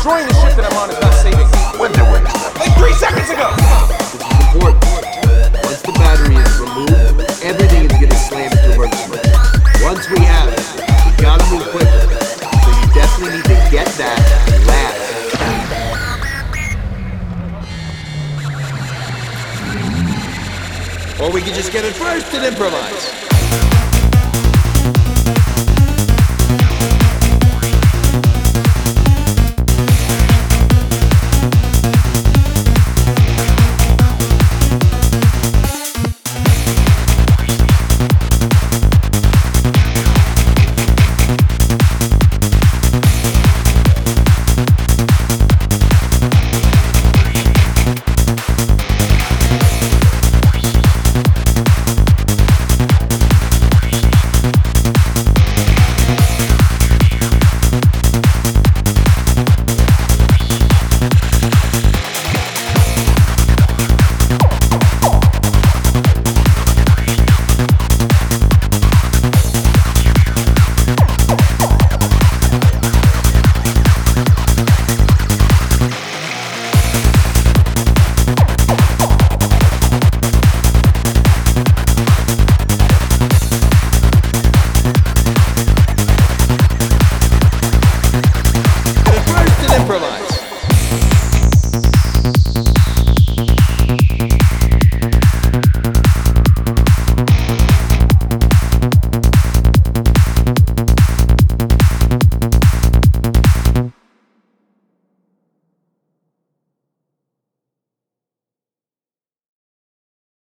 destroying the ship that I'm on is not saving. When did it? Like three seconds ago. This is important. Once the battery is removed, everything is gonna slam into emergency mode. Once we have it, we gotta move quickly. So you definitely need to get that last. Or we could just get it first and improvise. liberal.